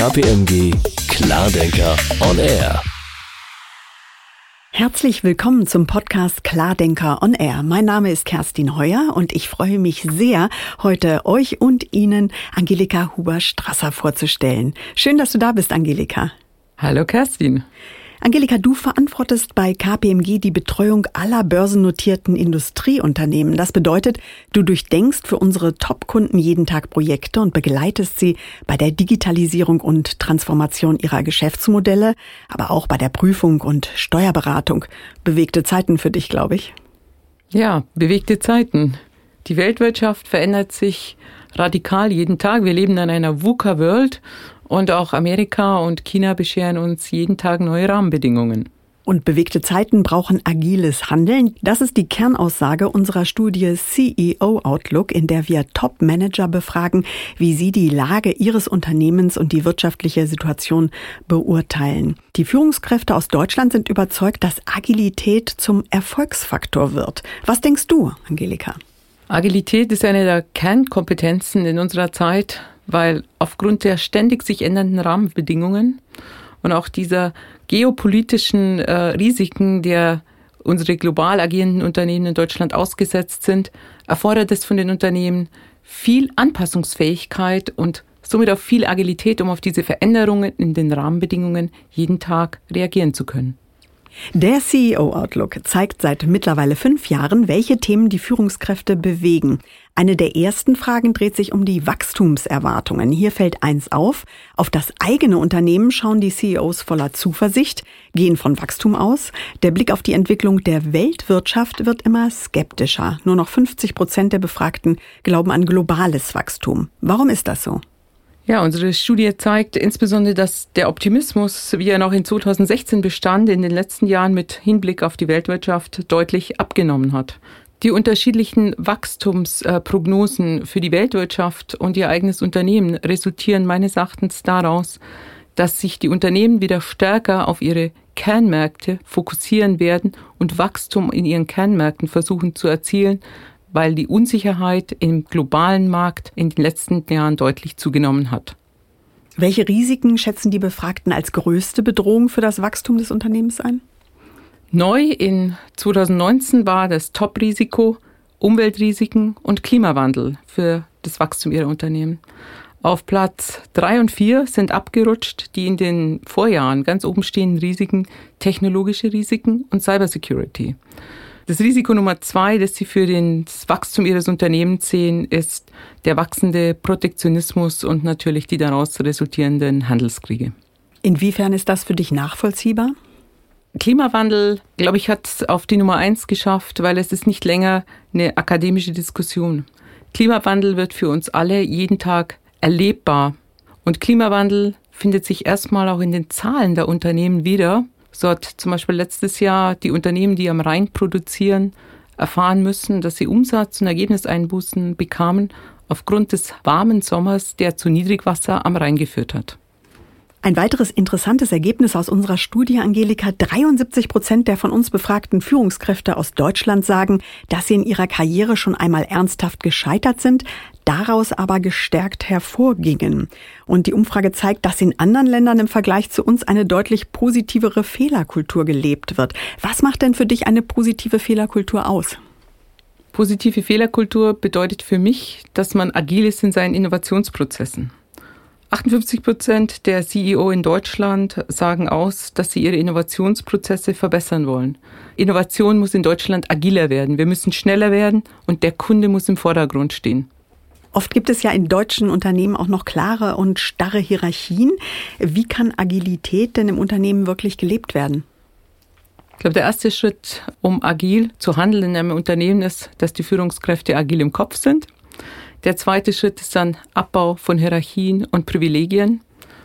KPMG Klardenker on Air. Herzlich willkommen zum Podcast Klardenker on Air. Mein Name ist Kerstin Heuer und ich freue mich sehr, heute euch und Ihnen Angelika Huber-Strasser vorzustellen. Schön, dass du da bist, Angelika. Hallo, Kerstin. Angelika, du verantwortest bei KPMG die Betreuung aller börsennotierten Industrieunternehmen. Das bedeutet, du durchdenkst für unsere Top-Kunden jeden Tag Projekte und begleitest sie bei der Digitalisierung und Transformation ihrer Geschäftsmodelle, aber auch bei der Prüfung und Steuerberatung. Bewegte Zeiten für dich, glaube ich. Ja, bewegte Zeiten. Die Weltwirtschaft verändert sich radikal jeden Tag. Wir leben in einer VUCA-World und auch Amerika und China bescheren uns jeden Tag neue Rahmenbedingungen. Und bewegte Zeiten brauchen agiles Handeln. Das ist die Kernaussage unserer Studie CEO Outlook, in der wir Top-Manager befragen, wie sie die Lage ihres Unternehmens und die wirtschaftliche Situation beurteilen. Die Führungskräfte aus Deutschland sind überzeugt, dass Agilität zum Erfolgsfaktor wird. Was denkst du, Angelika? Agilität ist eine der Kernkompetenzen in unserer Zeit weil aufgrund der ständig sich ändernden Rahmenbedingungen und auch dieser geopolitischen äh, Risiken, der unsere global agierenden Unternehmen in Deutschland ausgesetzt sind, erfordert es von den Unternehmen viel Anpassungsfähigkeit und somit auch viel Agilität, um auf diese Veränderungen in den Rahmenbedingungen jeden Tag reagieren zu können. Der CEO Outlook zeigt seit mittlerweile fünf Jahren, welche Themen die Führungskräfte bewegen. Eine der ersten Fragen dreht sich um die Wachstumserwartungen. Hier fällt eins auf. Auf das eigene Unternehmen schauen die CEOs voller Zuversicht, gehen von Wachstum aus. Der Blick auf die Entwicklung der Weltwirtschaft wird immer skeptischer. Nur noch 50 Prozent der Befragten glauben an globales Wachstum. Warum ist das so? Ja, unsere Studie zeigt insbesondere, dass der Optimismus, wie er noch in 2016 bestand, in den letzten Jahren mit Hinblick auf die Weltwirtschaft deutlich abgenommen hat. Die unterschiedlichen Wachstumsprognosen für die Weltwirtschaft und ihr eigenes Unternehmen resultieren meines Erachtens daraus, dass sich die Unternehmen wieder stärker auf ihre Kernmärkte fokussieren werden und Wachstum in ihren Kernmärkten versuchen zu erzielen, weil die Unsicherheit im globalen Markt in den letzten Jahren deutlich zugenommen hat. Welche Risiken schätzen die Befragten als größte Bedrohung für das Wachstum des Unternehmens ein? Neu in 2019 war das Top-Risiko Umweltrisiken und Klimawandel für das Wachstum ihrer Unternehmen. Auf Platz drei und vier sind abgerutscht die in den Vorjahren ganz oben stehenden Risiken technologische Risiken und Cybersecurity. Das Risiko Nummer zwei, das Sie für das Wachstum Ihres Unternehmens sehen, ist der wachsende Protektionismus und natürlich die daraus resultierenden Handelskriege. Inwiefern ist das für dich nachvollziehbar? Klimawandel, glaube ich, hat es auf die Nummer eins geschafft, weil es ist nicht länger eine akademische Diskussion. Klimawandel wird für uns alle jeden Tag erlebbar. Und Klimawandel findet sich erstmal auch in den Zahlen der Unternehmen wieder. So hat zum Beispiel letztes Jahr die Unternehmen, die am Rhein produzieren, erfahren müssen, dass sie Umsatz- und Ergebniseinbußen bekamen aufgrund des warmen Sommers, der zu Niedrigwasser am Rhein geführt hat. Ein weiteres interessantes Ergebnis aus unserer Studie, Angelika, 73 Prozent der von uns befragten Führungskräfte aus Deutschland sagen, dass sie in ihrer Karriere schon einmal ernsthaft gescheitert sind, daraus aber gestärkt hervorgingen. Und die Umfrage zeigt, dass in anderen Ländern im Vergleich zu uns eine deutlich positivere Fehlerkultur gelebt wird. Was macht denn für dich eine positive Fehlerkultur aus? Positive Fehlerkultur bedeutet für mich, dass man agil ist in seinen Innovationsprozessen. 58 Prozent der CEO in Deutschland sagen aus, dass sie ihre Innovationsprozesse verbessern wollen. Innovation muss in Deutschland agiler werden. Wir müssen schneller werden und der Kunde muss im Vordergrund stehen. Oft gibt es ja in deutschen Unternehmen auch noch klare und starre Hierarchien. Wie kann Agilität denn im Unternehmen wirklich gelebt werden? Ich glaube, der erste Schritt, um agil zu handeln in einem Unternehmen, ist, dass die Führungskräfte agil im Kopf sind. Der zweite Schritt ist dann Abbau von Hierarchien und Privilegien.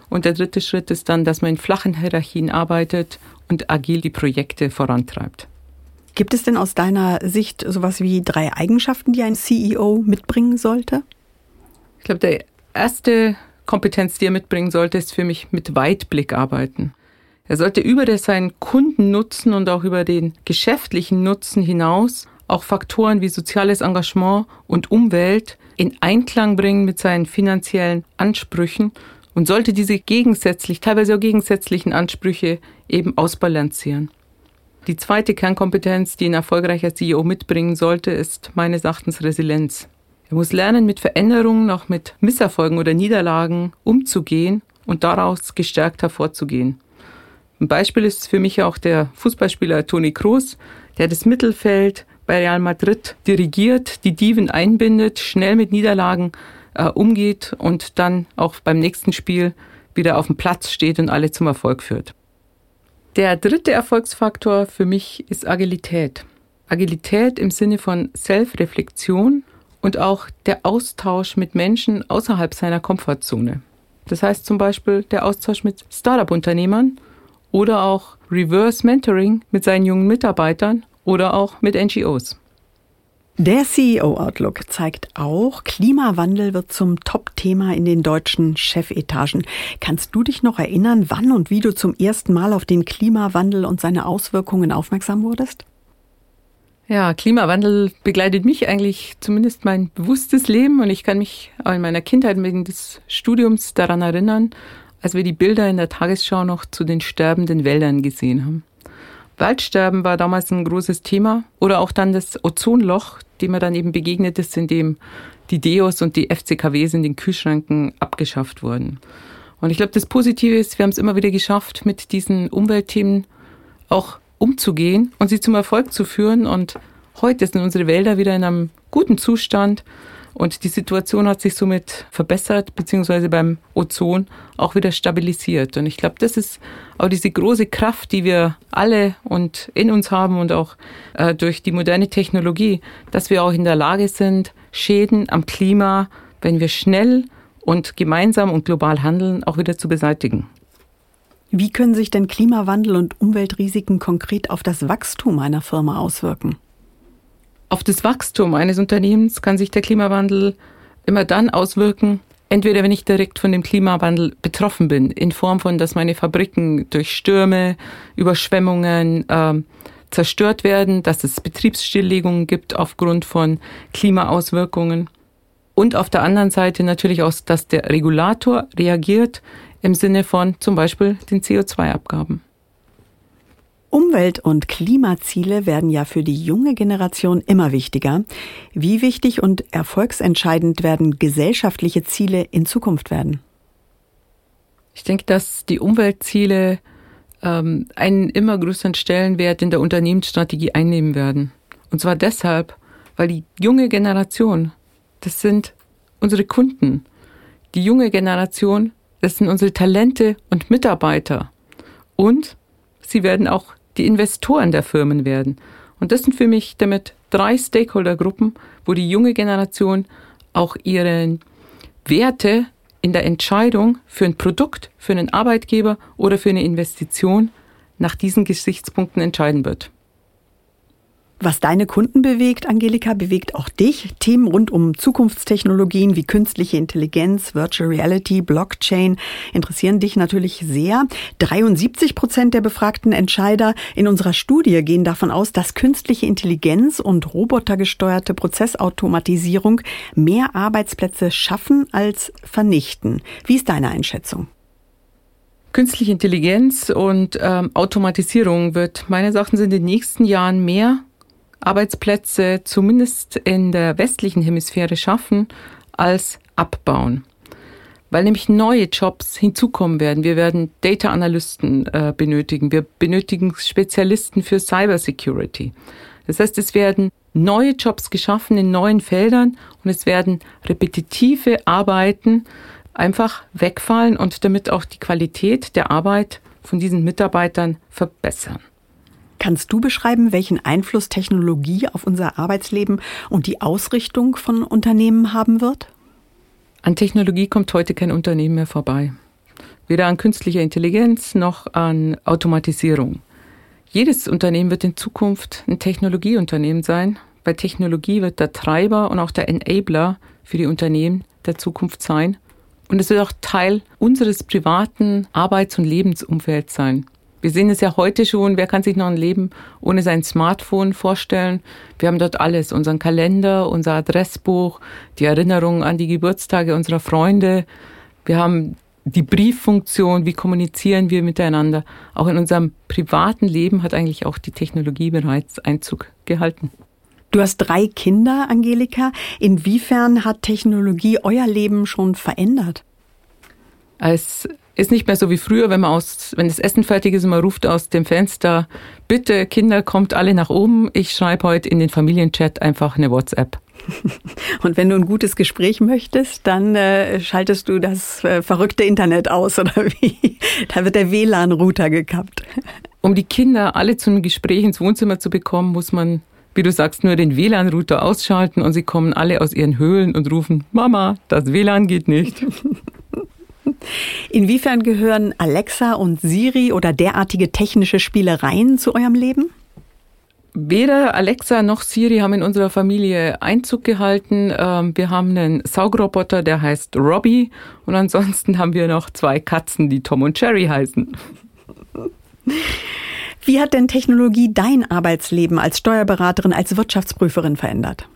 Und der dritte Schritt ist dann, dass man in flachen Hierarchien arbeitet und agil die Projekte vorantreibt. Gibt es denn aus deiner Sicht sowas wie drei Eigenschaften, die ein CEO mitbringen sollte? Ich glaube, der erste Kompetenz, die er mitbringen sollte, ist für mich mit Weitblick arbeiten. Er sollte über seinen Kundennutzen und auch über den geschäftlichen Nutzen hinaus auch Faktoren wie soziales Engagement und Umwelt in Einklang bringen mit seinen finanziellen Ansprüchen und sollte diese gegensätzlich, teilweise auch gegensätzlichen Ansprüche eben ausbalancieren. Die zweite Kernkompetenz, die ein erfolgreicher CEO mitbringen sollte, ist meines Erachtens Resilienz. Er muss lernen, mit Veränderungen, auch mit Misserfolgen oder Niederlagen umzugehen und daraus gestärkt hervorzugehen. Ein Beispiel ist für mich auch der Fußballspieler Toni Kroos, der das Mittelfeld bei Real Madrid dirigiert, die Diven einbindet, schnell mit Niederlagen äh, umgeht und dann auch beim nächsten Spiel wieder auf dem Platz steht und alle zum Erfolg führt. Der dritte Erfolgsfaktor für mich ist Agilität. Agilität im Sinne von Selbstreflexion und auch der Austausch mit Menschen außerhalb seiner Komfortzone. Das heißt zum Beispiel der Austausch mit Startup-Unternehmern oder auch Reverse Mentoring mit seinen jungen Mitarbeitern oder auch mit NGOs. Der CEO Outlook zeigt auch, Klimawandel wird zum Top-Thema in den deutschen Chefetagen. Kannst du dich noch erinnern, wann und wie du zum ersten Mal auf den Klimawandel und seine Auswirkungen aufmerksam wurdest? Ja, Klimawandel begleitet mich eigentlich zumindest mein bewusstes Leben und ich kann mich auch in meiner Kindheit wegen des Studiums daran erinnern, als wir die Bilder in der Tagesschau noch zu den sterbenden Wäldern gesehen haben. Waldsterben war damals ein großes Thema. Oder auch dann das Ozonloch, dem mir dann eben begegnet ist, in dem die Deos und die FCKWs in den Kühlschränken abgeschafft wurden. Und ich glaube, das Positive ist, wir haben es immer wieder geschafft, mit diesen Umweltthemen auch umzugehen und sie zum Erfolg zu führen. Und heute sind unsere Wälder wieder in einem guten Zustand. Und die Situation hat sich somit verbessert, beziehungsweise beim Ozon auch wieder stabilisiert. Und ich glaube, das ist auch diese große Kraft, die wir alle und in uns haben und auch äh, durch die moderne Technologie, dass wir auch in der Lage sind, Schäden am Klima, wenn wir schnell und gemeinsam und global handeln, auch wieder zu beseitigen. Wie können sich denn Klimawandel und Umweltrisiken konkret auf das Wachstum einer Firma auswirken? Auf das Wachstum eines Unternehmens kann sich der Klimawandel immer dann auswirken, entweder wenn ich direkt von dem Klimawandel betroffen bin, in Form von, dass meine Fabriken durch Stürme, Überschwemmungen äh, zerstört werden, dass es Betriebsstilllegungen gibt aufgrund von Klimaauswirkungen. Und auf der anderen Seite natürlich auch, dass der Regulator reagiert im Sinne von zum Beispiel den CO2-Abgaben. Umwelt- und Klimaziele werden ja für die junge Generation immer wichtiger. Wie wichtig und erfolgsentscheidend werden gesellschaftliche Ziele in Zukunft werden? Ich denke, dass die Umweltziele ähm, einen immer größeren Stellenwert in der Unternehmensstrategie einnehmen werden. Und zwar deshalb, weil die junge Generation, das sind unsere Kunden. Die junge Generation, das sind unsere Talente und Mitarbeiter. Und sie werden auch die Investoren der Firmen werden. Und das sind für mich damit drei Stakeholdergruppen, wo die junge Generation auch ihre Werte in der Entscheidung für ein Produkt, für einen Arbeitgeber oder für eine Investition nach diesen Gesichtspunkten entscheiden wird. Was deine Kunden bewegt, Angelika, bewegt auch dich. Themen rund um Zukunftstechnologien wie künstliche Intelligenz, Virtual Reality, Blockchain interessieren dich natürlich sehr. 73 Prozent der befragten Entscheider in unserer Studie gehen davon aus, dass künstliche Intelligenz und robotergesteuerte Prozessautomatisierung mehr Arbeitsplätze schaffen als vernichten. Wie ist deine Einschätzung? Künstliche Intelligenz und ähm, Automatisierung wird meines Erachtens in den nächsten Jahren mehr Arbeitsplätze zumindest in der westlichen Hemisphäre schaffen als abbauen. Weil nämlich neue Jobs hinzukommen werden. Wir werden Data Analysten äh, benötigen. Wir benötigen Spezialisten für Cybersecurity. Das heißt, es werden neue Jobs geschaffen in neuen Feldern und es werden repetitive Arbeiten einfach wegfallen und damit auch die Qualität der Arbeit von diesen Mitarbeitern verbessern. Kannst du beschreiben, welchen Einfluss Technologie auf unser Arbeitsleben und die Ausrichtung von Unternehmen haben wird? An Technologie kommt heute kein Unternehmen mehr vorbei. Weder an künstlicher Intelligenz noch an Automatisierung. Jedes Unternehmen wird in Zukunft ein Technologieunternehmen sein, weil Technologie wird der Treiber und auch der Enabler für die Unternehmen der Zukunft sein. Und es wird auch Teil unseres privaten Arbeits- und Lebensumfelds sein. Wir sehen es ja heute schon, wer kann sich noch ein Leben ohne sein Smartphone vorstellen? Wir haben dort alles, unseren Kalender, unser Adressbuch, die Erinnerungen an die Geburtstage unserer Freunde. Wir haben die Brieffunktion, wie kommunizieren wir miteinander. Auch in unserem privaten Leben hat eigentlich auch die Technologie bereits Einzug gehalten. Du hast drei Kinder, Angelika. Inwiefern hat Technologie euer Leben schon verändert? Es ist nicht mehr so wie früher, wenn man aus, wenn das Essen fertig ist und man ruft aus dem Fenster, bitte Kinder, kommt alle nach oben. Ich schreibe heute in den Familienchat einfach eine WhatsApp. Und wenn du ein gutes Gespräch möchtest, dann äh, schaltest du das äh, verrückte Internet aus oder wie? Da wird der WLAN-Router gekappt. Um die Kinder alle zum Gespräch ins Wohnzimmer zu bekommen, muss man wie du sagst, nur den WLAN-Router ausschalten und sie kommen alle aus ihren Höhlen und rufen, Mama, das WLAN geht nicht. Inwiefern gehören Alexa und Siri oder derartige technische Spielereien zu eurem Leben? Weder Alexa noch Siri haben in unserer Familie Einzug gehalten. Ähm, wir haben einen Saugroboter, der heißt Robbie. Und ansonsten haben wir noch zwei Katzen, die Tom und Jerry heißen. Wie hat denn Technologie dein Arbeitsleben als Steuerberaterin, als Wirtschaftsprüferin verändert?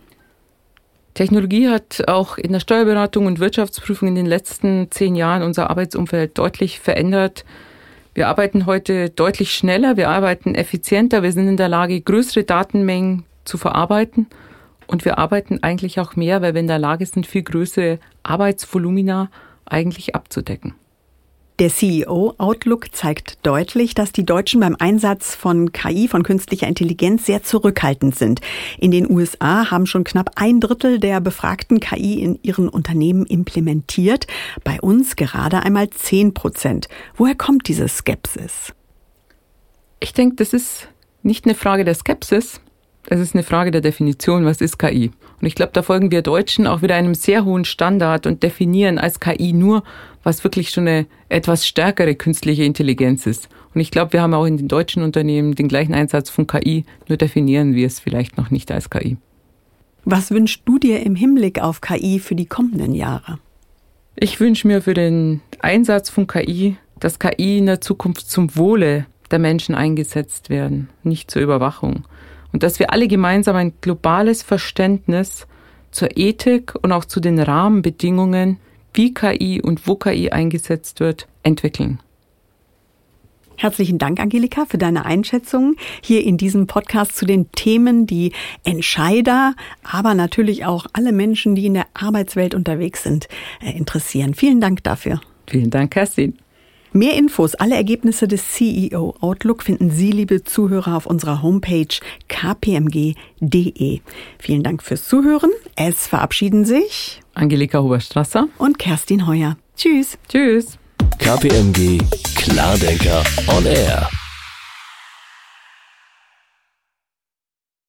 Technologie hat auch in der Steuerberatung und Wirtschaftsprüfung in den letzten zehn Jahren unser Arbeitsumfeld deutlich verändert. Wir arbeiten heute deutlich schneller, wir arbeiten effizienter, wir sind in der Lage, größere Datenmengen zu verarbeiten und wir arbeiten eigentlich auch mehr, weil wir in der Lage sind, viel größere Arbeitsvolumina eigentlich abzudecken. Der CEO Outlook zeigt deutlich, dass die Deutschen beim Einsatz von KI, von künstlicher Intelligenz, sehr zurückhaltend sind. In den USA haben schon knapp ein Drittel der befragten KI in ihren Unternehmen implementiert. Bei uns gerade einmal zehn Prozent. Woher kommt diese Skepsis? Ich denke, das ist nicht eine Frage der Skepsis. Es ist eine Frage der Definition, was ist KI? Und ich glaube, da folgen wir Deutschen auch wieder einem sehr hohen Standard und definieren als KI nur, was wirklich schon eine etwas stärkere künstliche Intelligenz ist. Und ich glaube, wir haben auch in den deutschen Unternehmen den gleichen Einsatz von KI, nur definieren wir es vielleicht noch nicht als KI. Was wünschst du dir im Hinblick auf KI für die kommenden Jahre? Ich wünsche mir für den Einsatz von KI, dass KI in der Zukunft zum Wohle der Menschen eingesetzt werden, nicht zur Überwachung. Und dass wir alle gemeinsam ein globales Verständnis zur Ethik und auch zu den Rahmenbedingungen wie KI und wo KI eingesetzt wird, entwickeln. Herzlichen Dank, Angelika, für deine Einschätzung hier in diesem Podcast zu den Themen, die Entscheider, aber natürlich auch alle Menschen, die in der Arbeitswelt unterwegs sind, äh, interessieren. Vielen Dank dafür. Vielen Dank, Kerstin. Mehr Infos, alle Ergebnisse des CEO Outlook finden Sie, liebe Zuhörer, auf unserer Homepage kpmg.de. Vielen Dank fürs Zuhören. Es verabschieden sich Angelika Huberstrasser und Kerstin Heuer. Tschüss. Tschüss. KPMG Klardenker on Air.